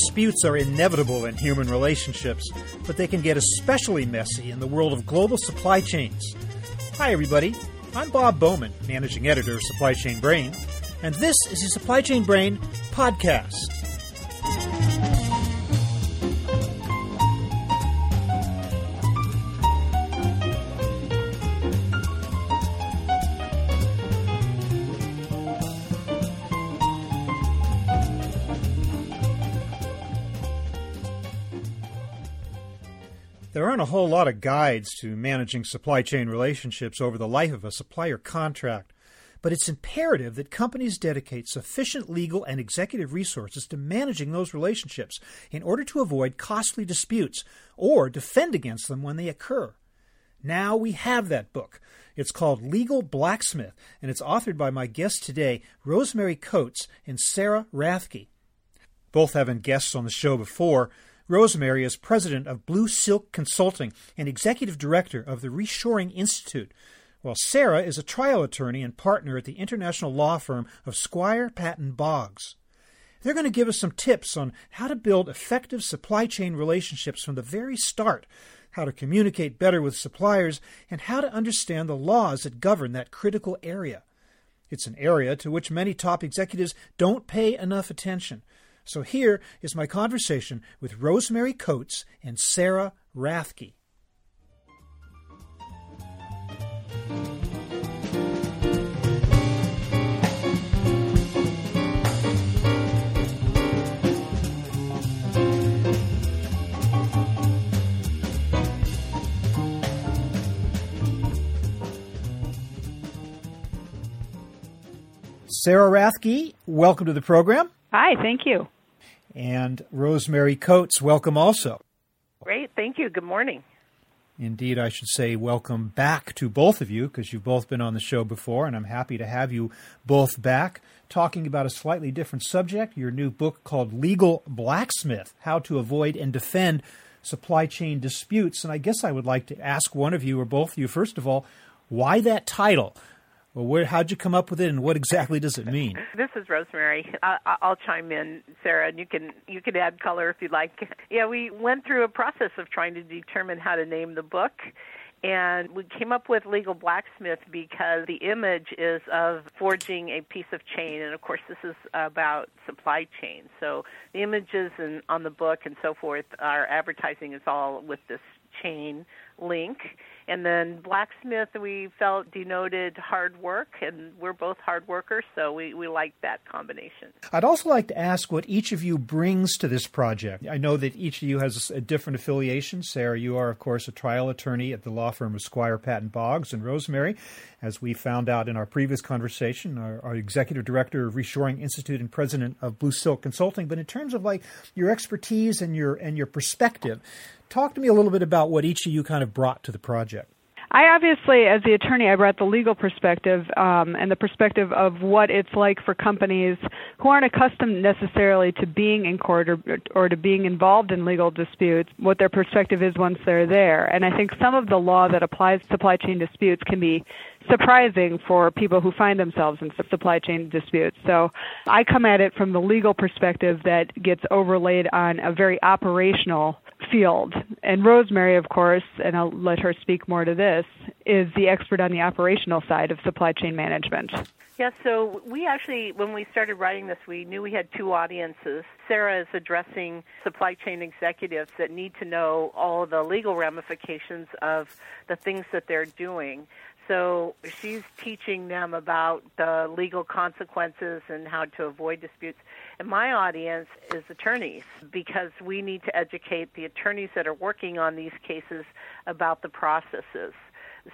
disputes are inevitable in human relationships, but they can get especially messy in the world of global supply chains. Hi, everybody. I'm Bob Bowman, managing editor of Supply Chain Brain, and this is the Supply Chain Brain podcast. There aren't a whole lot of guides to managing supply chain relationships over the life of a supplier contract, but it's imperative that companies dedicate sufficient legal and executive resources to managing those relationships in order to avoid costly disputes or defend against them when they occur. Now we have that book. It's called Legal Blacksmith, and it's authored by my guests today, Rosemary Coates and Sarah Rathke. Both having guests on the show before, Rosemary is president of Blue Silk Consulting and executive director of the Reshoring Institute, while Sarah is a trial attorney and partner at the international law firm of Squire Patton Boggs. They're going to give us some tips on how to build effective supply chain relationships from the very start, how to communicate better with suppliers, and how to understand the laws that govern that critical area. It's an area to which many top executives don't pay enough attention. So here is my conversation with Rosemary Coates and Sarah Rathke. Sarah Rathke, welcome to the program. Hi, thank you. And Rosemary Coates, welcome also. Great, thank you. Good morning. Indeed, I should say welcome back to both of you because you've both been on the show before, and I'm happy to have you both back talking about a slightly different subject your new book called Legal Blacksmith How to Avoid and Defend Supply Chain Disputes. And I guess I would like to ask one of you or both of you, first of all, why that title? Well, where, how'd you come up with it, and what exactly does it mean? This is Rosemary. I, I'll chime in, Sarah, and you can you can add color if you'd like. Yeah, we went through a process of trying to determine how to name the book, and we came up with legal blacksmith because the image is of forging a piece of chain, and of course, this is about supply chain. So the images and on the book and so forth, our advertising is all with this chain link. And then blacksmith, we felt denoted hard work, and we're both hard workers, so we, we like that combination. I'd also like to ask what each of you brings to this project. I know that each of you has a different affiliation. Sarah, you are, of course, a trial attorney at the law firm of Squire Patton Boggs, and Rosemary, as we found out in our previous conversation, our, our executive director of Reshoring Institute and president of Blue Silk Consulting. But in terms of like your expertise and your and your perspective, talk to me a little bit about what each of you kind of brought to the project. I obviously, as the attorney, I brought the legal perspective um, and the perspective of what it's like for companies who aren't accustomed necessarily to being in court or, or to being involved in legal disputes, what their perspective is once they're there. And I think some of the law that applies to supply chain disputes can be surprising for people who find themselves in supply chain disputes. So I come at it from the legal perspective that gets overlaid on a very operational field. And Rosemary, of course, and I'll let her speak more to this, is the expert on the operational side of supply chain management. Yeah, so we actually, when we started writing this, we knew we had two audiences. Sarah is addressing supply chain executives that need to know all the legal ramifications of the things that they're doing. So she's teaching them about the legal consequences and how to avoid disputes. And my audience is attorneys because we need to educate the attorneys that are working on these cases about the processes.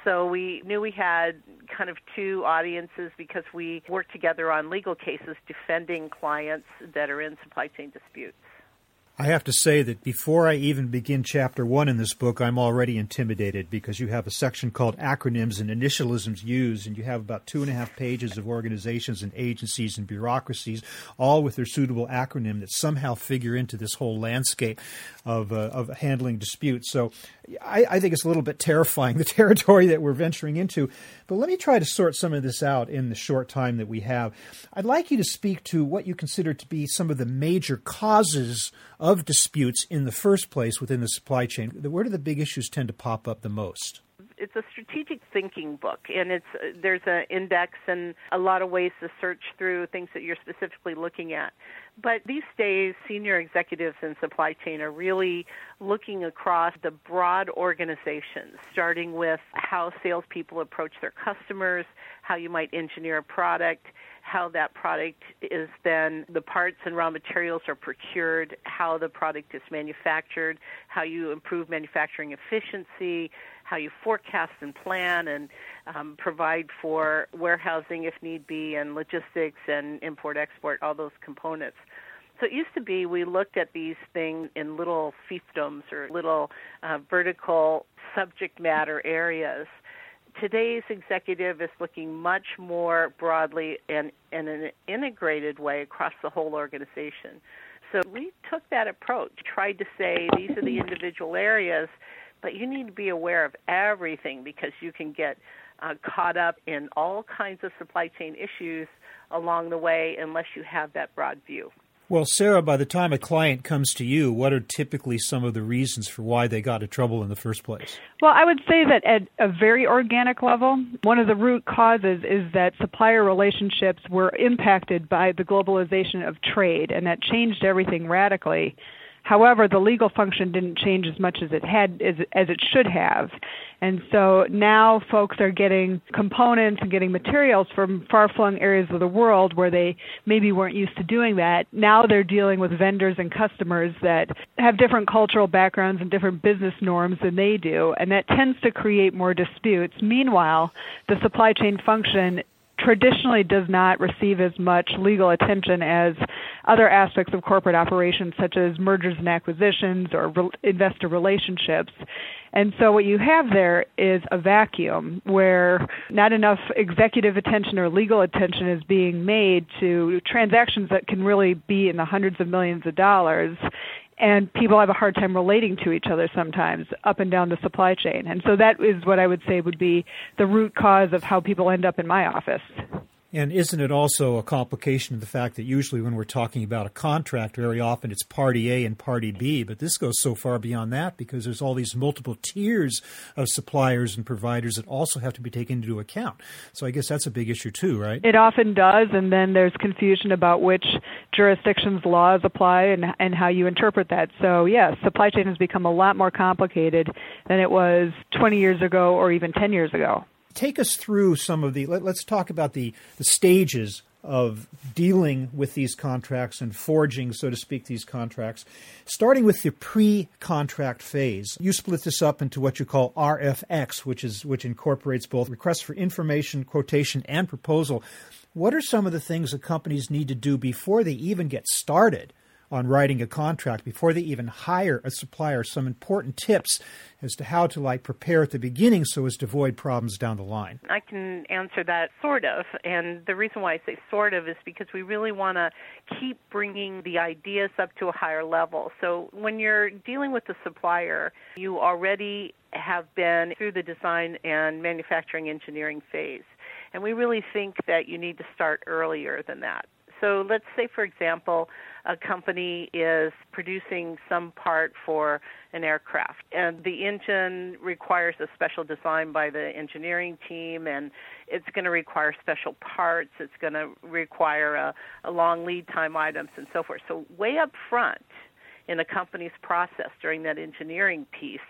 So we knew we had kind of two audiences because we work together on legal cases defending clients that are in supply chain disputes. I have to say that before I even begin chapter one in this book, I'm already intimidated because you have a section called acronyms and initialisms used, and you have about two and a half pages of organizations and agencies and bureaucracies, all with their suitable acronym that somehow figure into this whole landscape of, uh, of handling disputes. So I, I think it's a little bit terrifying, the territory that we're venturing into. But let me try to sort some of this out in the short time that we have. I'd like you to speak to what you consider to be some of the major causes disputes in the first place within the supply chain. Where do the big issues tend to pop up the most? It's a strategic thinking book and it's uh, there's an index and a lot of ways to search through things that you're specifically looking at. But these days senior executives in supply chain are really looking across the broad organizations starting with how salespeople approach their customers how you might engineer a product how that product is then the parts and raw materials are procured, how the product is manufactured, how you improve manufacturing efficiency, how you forecast and plan and um, provide for warehousing if need be, and logistics and import export, all those components. So it used to be we looked at these things in little fiefdoms or little uh, vertical subject matter areas today's executive is looking much more broadly and in an integrated way across the whole organization. So we took that approach, tried to say these are the individual areas, but you need to be aware of everything because you can get uh, caught up in all kinds of supply chain issues along the way unless you have that broad view. Well, Sarah, by the time a client comes to you, what are typically some of the reasons for why they got into trouble in the first place? Well, I would say that at a very organic level, one of the root causes is that supplier relationships were impacted by the globalization of trade, and that changed everything radically. However, the legal function didn't change as much as it had as, as it should have. And so now folks are getting components and getting materials from far-flung areas of the world where they maybe weren't used to doing that. Now they're dealing with vendors and customers that have different cultural backgrounds and different business norms than they do, and that tends to create more disputes. Meanwhile, the supply chain function traditionally does not receive as much legal attention as other aspects of corporate operations, such as mergers and acquisitions or re- investor relationships. And so what you have there is a vacuum where not enough executive attention or legal attention is being made to transactions that can really be in the hundreds of millions of dollars and people have a hard time relating to each other sometimes up and down the supply chain. And so that is what I would say would be the root cause of how people end up in my office. And isn't it also a complication of the fact that usually when we're talking about a contract, very often it's party A and party B, but this goes so far beyond that because there's all these multiple tiers of suppliers and providers that also have to be taken into account. So I guess that's a big issue too, right? It often does, and then there's confusion about which jurisdictions laws apply and and how you interpret that. So yes, supply chain has become a lot more complicated than it was 20 years ago or even 10 years ago take us through some of the. Let, us talk about the, the stages of dealing with these contracts and forging, so to speak, these contracts. Starting with the pre-contract phase, you split this up into what you call RFX, which is which incorporates both requests for information, quotation, and proposal. What are some of the things that companies need to do before they even get started on writing a contract before they even hire a supplier some important tips as to how to like prepare at the beginning so as to avoid problems down the line. I can answer that sort of and the reason why i say sort of is because we really want to keep bringing the ideas up to a higher level. So when you're dealing with the supplier you already have been through the design and manufacturing engineering phase and we really think that you need to start earlier than that so let's say, for example, a company is producing some part for an aircraft, and the engine requires a special design by the engineering team, and it's going to require special parts, it's going to require a, a long lead time items, and so forth. So, way up front in a company's process during that engineering piece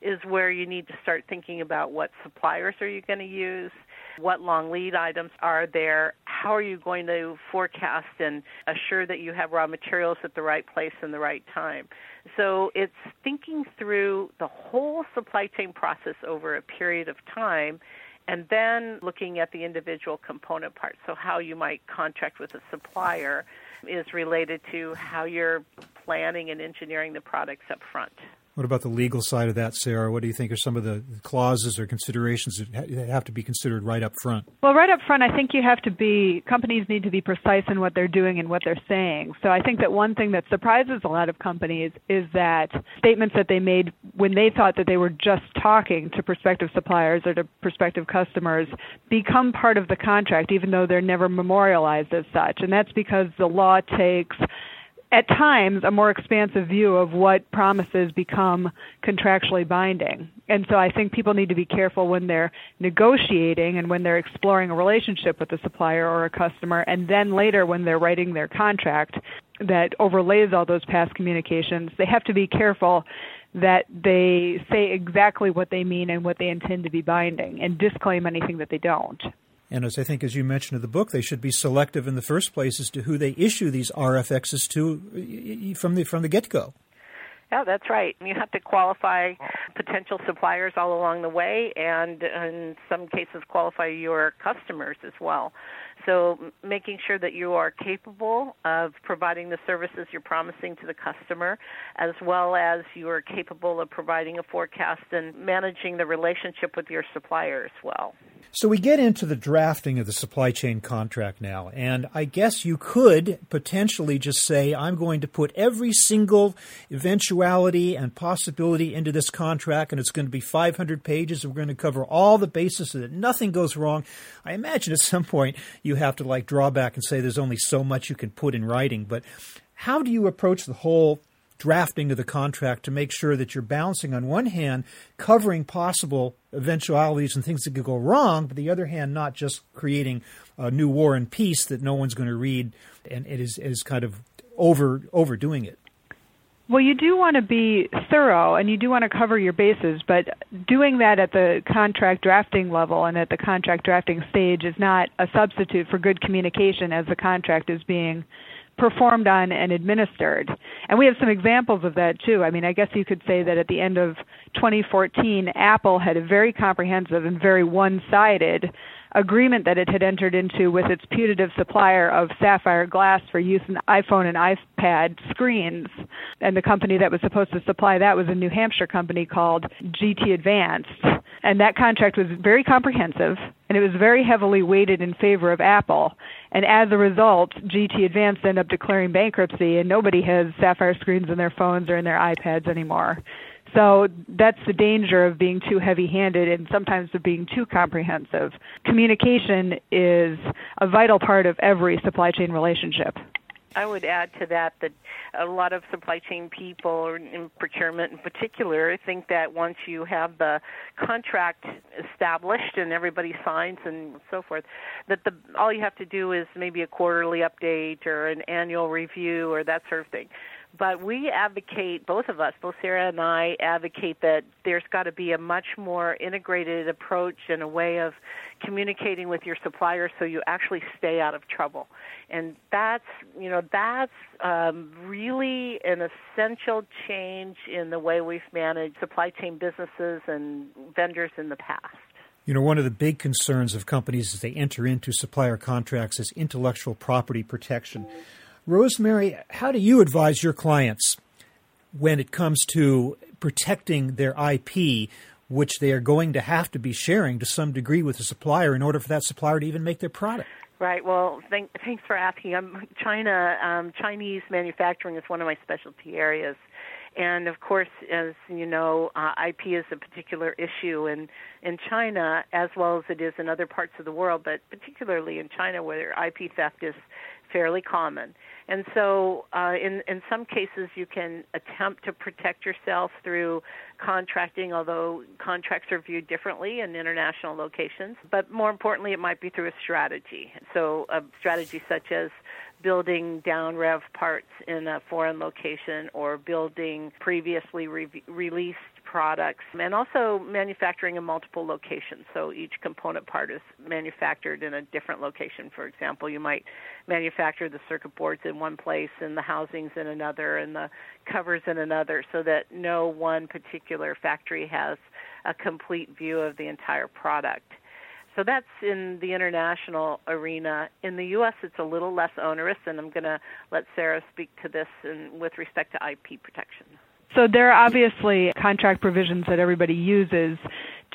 is where you need to start thinking about what suppliers are you going to use what long lead items are there? How are you going to forecast and assure that you have raw materials at the right place and the right time? So it's thinking through the whole supply chain process over a period of time and then looking at the individual component parts. So how you might contract with a supplier is related to how you're planning and engineering the products up front. What about the legal side of that, Sarah? What do you think are some of the clauses or considerations that have to be considered right up front? Well, right up front, I think you have to be, companies need to be precise in what they're doing and what they're saying. So I think that one thing that surprises a lot of companies is that statements that they made when they thought that they were just talking to prospective suppliers or to prospective customers become part of the contract, even though they're never memorialized as such. And that's because the law takes at times a more expansive view of what promises become contractually binding. And so I think people need to be careful when they're negotiating and when they're exploring a relationship with a supplier or a customer, and then later when they're writing their contract that overlays all those past communications. They have to be careful that they say exactly what they mean and what they intend to be binding and disclaim anything that they don't. And as I think, as you mentioned in the book, they should be selective in the first place as to who they issue these RFXs to from the from the get go. Yeah, that's right. You have to qualify potential suppliers all along the way, and in some cases, qualify your customers as well. So, making sure that you are capable of providing the services you're promising to the customer, as well as you are capable of providing a forecast and managing the relationship with your supplier as well. So we get into the drafting of the supply chain contract now, and I guess you could potentially just say, I'm going to put every single eventuality and possibility into this contract, and it's going to be 500 pages, we're going to cover all the bases so that nothing goes wrong. I imagine at some point you have to like draw back and say there's only so much you can put in writing, but how do you approach the whole drafting of the contract to make sure that you're balancing on one hand covering possible eventualities and things that could go wrong, but the other hand not just creating a new war and peace that no one's going to read and it is, is kind of over overdoing it. Well, you do want to be thorough and you do want to cover your bases, but doing that at the contract drafting level and at the contract drafting stage is not a substitute for good communication as the contract is being performed on and administered. And we have some examples of that too. I mean, I guess you could say that at the end of 2014, Apple had a very comprehensive and very one sided agreement that it had entered into with its putative supplier of sapphire glass for use in iPhone and iPad screens. And the company that was supposed to supply that was a New Hampshire company called GT Advanced. And that contract was very comprehensive and it was very heavily weighted in favor of Apple. And as a result, GT Advanced ended up declaring bankruptcy and nobody has sapphire screens in their phones or in their iPads anymore. So that's the danger of being too heavy handed and sometimes of being too comprehensive. Communication is a vital part of every supply chain relationship. I would add to that that a lot of supply chain people, in procurement in particular, think that once you have the contract established and everybody signs and so forth, that the all you have to do is maybe a quarterly update or an annual review or that sort of thing. But we advocate, both of us, both Sarah and I, advocate that there's got to be a much more integrated approach and a way of communicating with your suppliers so you actually stay out of trouble. And that's, you know, that's um, really an essential change in the way we've managed supply chain businesses and vendors in the past. You know, one of the big concerns of companies as they enter into supplier contracts is intellectual property protection. Rosemary, how do you advise your clients when it comes to protecting their IP, which they are going to have to be sharing to some degree with the supplier in order for that supplier to even make their product? Right. Well, thank, thanks for asking. I'm China. Um, Chinese manufacturing is one of my specialty areas, and of course, as you know, uh, IP is a particular issue in in China as well as it is in other parts of the world, but particularly in China, where IP theft is fairly common. And so, uh, in in some cases, you can attempt to protect yourself through contracting, although contracts are viewed differently in international locations. But more importantly, it might be through a strategy. So, a strategy such as building down rev parts in a foreign location or building previously re- released products and also manufacturing in multiple locations. So each component part is manufactured in a different location. For example, you might manufacture the circuit boards in one place and the housings in another and the covers in another so that no one particular factory has a complete view of the entire product. So that's in the international arena. In the U.S., it's a little less onerous, and I'm going to let Sarah speak to this in, with respect to IP protection. So there are obviously contract provisions that everybody uses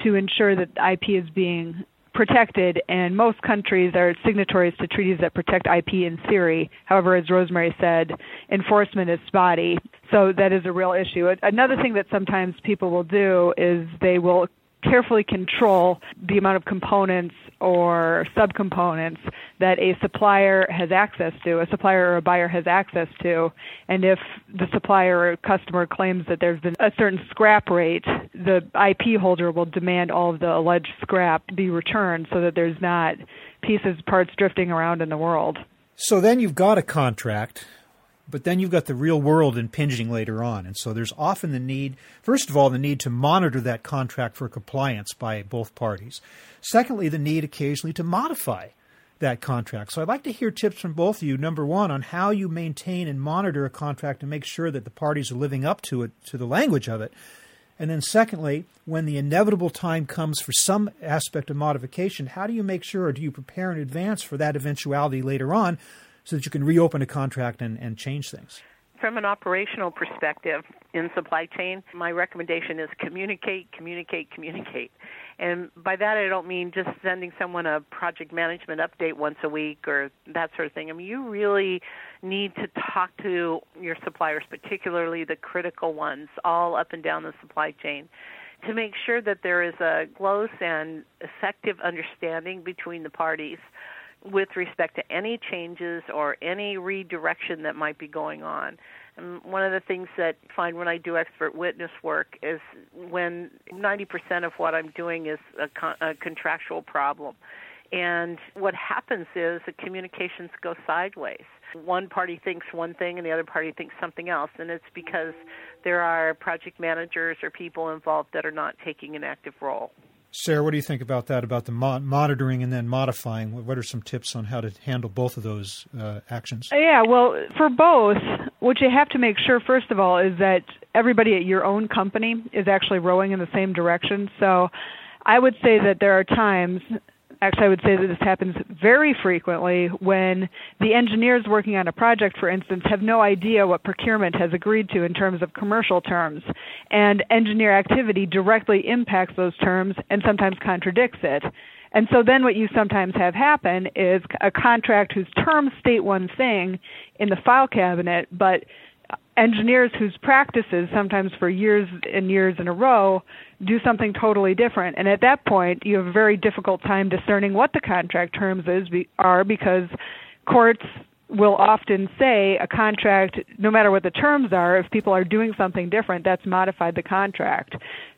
to ensure that IP is being protected, and most countries are signatories to treaties that protect IP in theory. However, as Rosemary said, enforcement is spotty, so that is a real issue. Another thing that sometimes people will do is they will carefully control the amount of components or subcomponents that a supplier has access to, a supplier or a buyer has access to. And if the supplier or customer claims that there's been a certain scrap rate, the IP holder will demand all of the alleged scrap be returned so that there's not pieces, parts drifting around in the world. So then you've got a contract but then you've got the real world impinging later on. And so there's often the need, first of all, the need to monitor that contract for compliance by both parties. Secondly, the need occasionally to modify that contract. So I'd like to hear tips from both of you. Number one, on how you maintain and monitor a contract to make sure that the parties are living up to it, to the language of it. And then secondly, when the inevitable time comes for some aspect of modification, how do you make sure or do you prepare in advance for that eventuality later on so that you can reopen a contract and, and change things? From an operational perspective in supply chain, my recommendation is communicate, communicate, communicate. And by that, I don't mean just sending someone a project management update once a week or that sort of thing. I mean, you really need to talk to your suppliers, particularly the critical ones, all up and down the supply chain, to make sure that there is a close and effective understanding between the parties with respect to any changes or any redirection that might be going on. And one of the things that I find when I do expert witness work is when 90% of what I'm doing is a, con- a contractual problem. And what happens is the communications go sideways. One party thinks one thing and the other party thinks something else, and it's because there are project managers or people involved that are not taking an active role. Sarah, what do you think about that? About the mo- monitoring and then modifying? What are some tips on how to handle both of those uh, actions? Yeah, well, for both, what you have to make sure, first of all, is that everybody at your own company is actually rowing in the same direction. So I would say that there are times actually I would say that this happens very frequently when the engineers working on a project, for instance, have no idea what procurement has agreed to in terms of commercial terms. And engineer activity directly impacts those terms and sometimes contradicts it. And so then what you sometimes have happen is a contract whose terms state one thing in the file cabinet, but engineers whose practices, sometimes for years and years in a row, do something totally different. And at that point, you have a very difficult time discerning what the contract terms is are because courts will often say a contract, no matter what the terms are, if people are doing something different, that's modified the contract.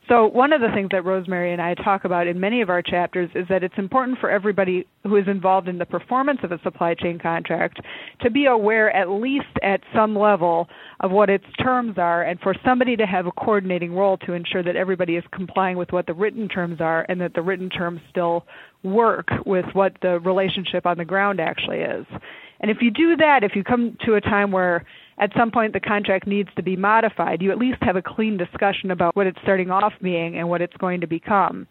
So, one of the things that Rosemary and I talk about in many of our chapters is that it's important for everybody who is involved in the performance of a supply chain contract to be aware, at least at some level, of what its terms are, and for somebody to have a coordinating role to ensure that everybody is complying with what the written terms are and that the written terms still work with what the relationship on the ground actually is. And if you do that, if you come to a time where at some point the contract needs to be modified, you at least have a clean discussion about what it's starting off being and what it's going to become.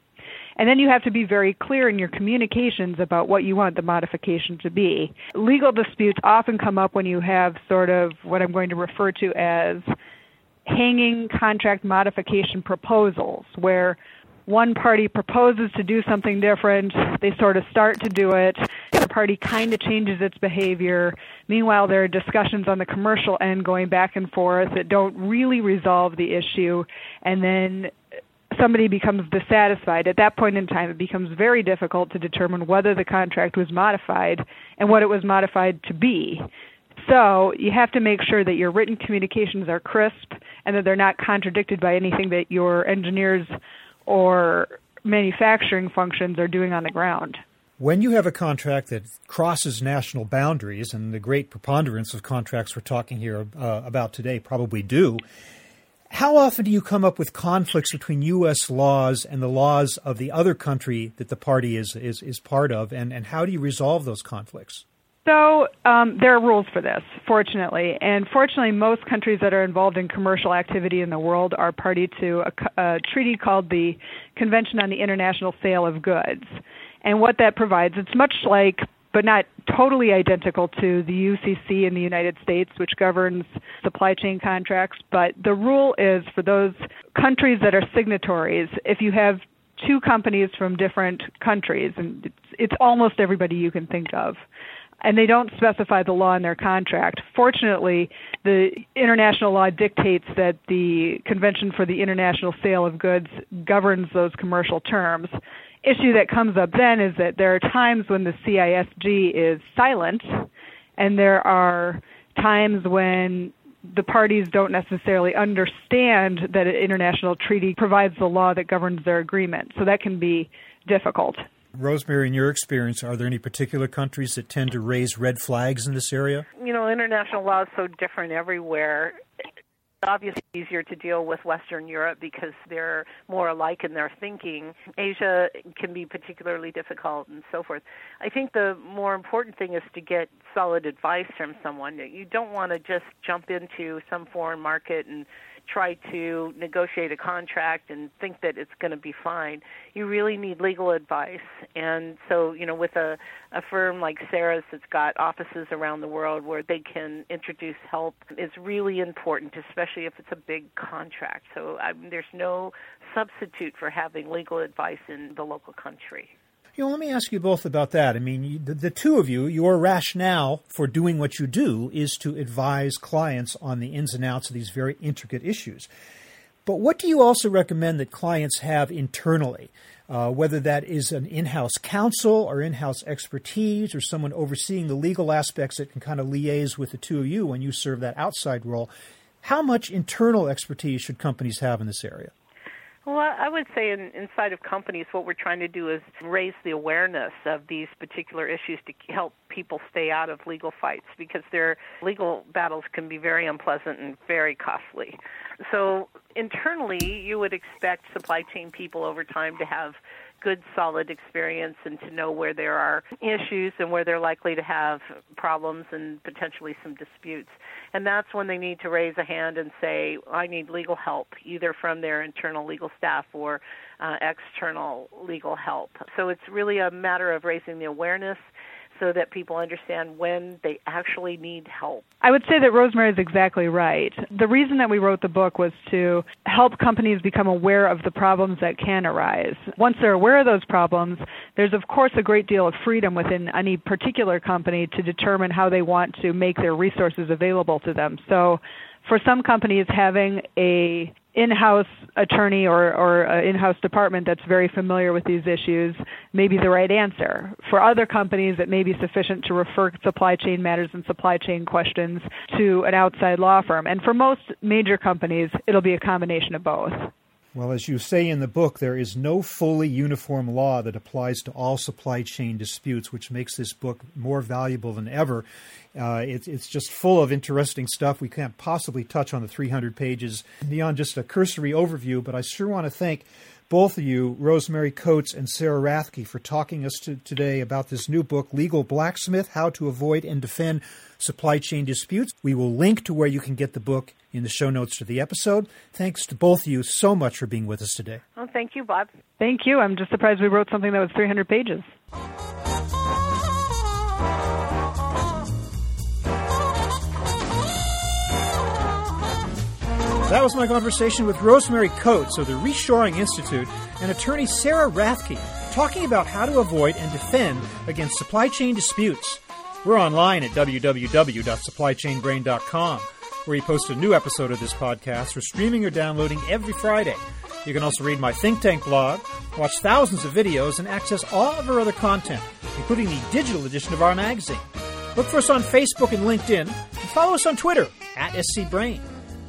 And then you have to be very clear in your communications about what you want the modification to be. Legal disputes often come up when you have sort of what I'm going to refer to as hanging contract modification proposals, where one party proposes to do something different, they sort of start to do it, the party kind of changes its behavior. Meanwhile, there are discussions on the commercial end going back and forth that don't really resolve the issue, and then somebody becomes dissatisfied. At that point in time, it becomes very difficult to determine whether the contract was modified and what it was modified to be. So you have to make sure that your written communications are crisp and that they're not contradicted by anything that your engineers or manufacturing functions are doing on the ground. When you have a contract that crosses national boundaries, and the great preponderance of contracts we're talking here uh, about today probably do, how often do you come up with conflicts between U.S. laws and the laws of the other country that the party is, is, is part of, and, and how do you resolve those conflicts? So um, there are rules for this, fortunately, and fortunately, most countries that are involved in commercial activity in the world are party to a, a treaty called the Convention on the International Sale of Goods. And what that provides, it's much like but not totally identical to the UCC in the United States, which governs supply chain contracts. But the rule is for those countries that are signatories, if you have two companies from different countries, and it's, it's almost everybody you can think of, and they don't specify the law in their contract. Fortunately, the international law dictates that the Convention for the International Sale of Goods governs those commercial terms issue that comes up then is that there are times when the CISG is silent, and there are times when the parties don't necessarily understand that an international treaty provides the law that governs their agreement. So that can be difficult. Rosemary, in your experience, are there any particular countries that tend to raise red flags in this area? You know, international law is so different everywhere It's obviously easier to deal with Western Europe because they're more alike in their thinking. Asia can be particularly difficult and so forth. I think the more important thing is to get solid advice from someone. You don't want to just jump into some foreign market and try to negotiate a contract and think that it's going to be fine. You really need legal advice. And so, you know, with a, a firm like Sarah's that's got offices around the world where they can introduce help is really important, especially if it's a big contract. So I mean, there's no substitute for having legal advice in the local country. You know, let me ask you both about that. I mean, the, the, two of you, your rationale for doing what you do is to advise clients on the ins and outs of these very intricate issues. But what do you also recommend that clients have internally? Uh, whether that is an in house counsel or in house expertise or someone overseeing the legal aspects that can kind of liaise with the two of you when you serve that outside role. How much internal expertise should companies have in this area? Well, I would say in, inside of companies, what we're trying to do is raise the awareness of these particular issues to help people stay out of legal fights because their legal battles can be very unpleasant and very costly. So internally, you would expect supply chain people over time to have good, solid experience and to know where there are issues and where they're likely to have problems and potentially some disputes. And that's when they need to raise a hand and say, I need legal help, either from their internal legal staff or uh, external legal help. So it's really a matter of raising the awareness so that people understand when they actually need help. I would say that Rosemary is exactly right. The reason that we wrote the book was to help companies become aware of the problems that can arise. Once they're aware of those problems, there's of course a great deal of freedom within any particular company to determine how they want to make their resources available to them. So for some companies having a in-house attorney or, or uh, in-house department that's very familiar with these issues may be the right answer. For other companies, it may be sufficient to refer supply chain matters and supply chain questions to an outside law firm. And for most major companies, it'll be a combination of both. Well, as you say in the book, there is no fully uniform law that applies to all supply chain disputes, which makes this book more valuable than ever. Uh, it, it's just full of interesting stuff. We can't possibly touch on the 300 pages beyond just a cursory overview, but I sure want to thank both of you, Rosemary Coates and Sarah Rathke, for talking us to, today about this new book, Legal Blacksmith How to Avoid and Defend Supply Chain Disputes. We will link to where you can get the book in the show notes to the episode. Thanks to both of you so much for being with us today. Oh, thank you, Bob. Thank you. I'm just surprised we wrote something that was 300 pages. That was my conversation with Rosemary Coates of the Reshoring Institute and attorney Sarah Rathke, talking about how to avoid and defend against supply chain disputes. We're online at www.supplychainbrain.com, where we post a new episode of this podcast for streaming or downloading every Friday. You can also read my think tank blog, watch thousands of videos, and access all of our other content, including the digital edition of our magazine. Look for us on Facebook and LinkedIn, and follow us on Twitter at scbrain.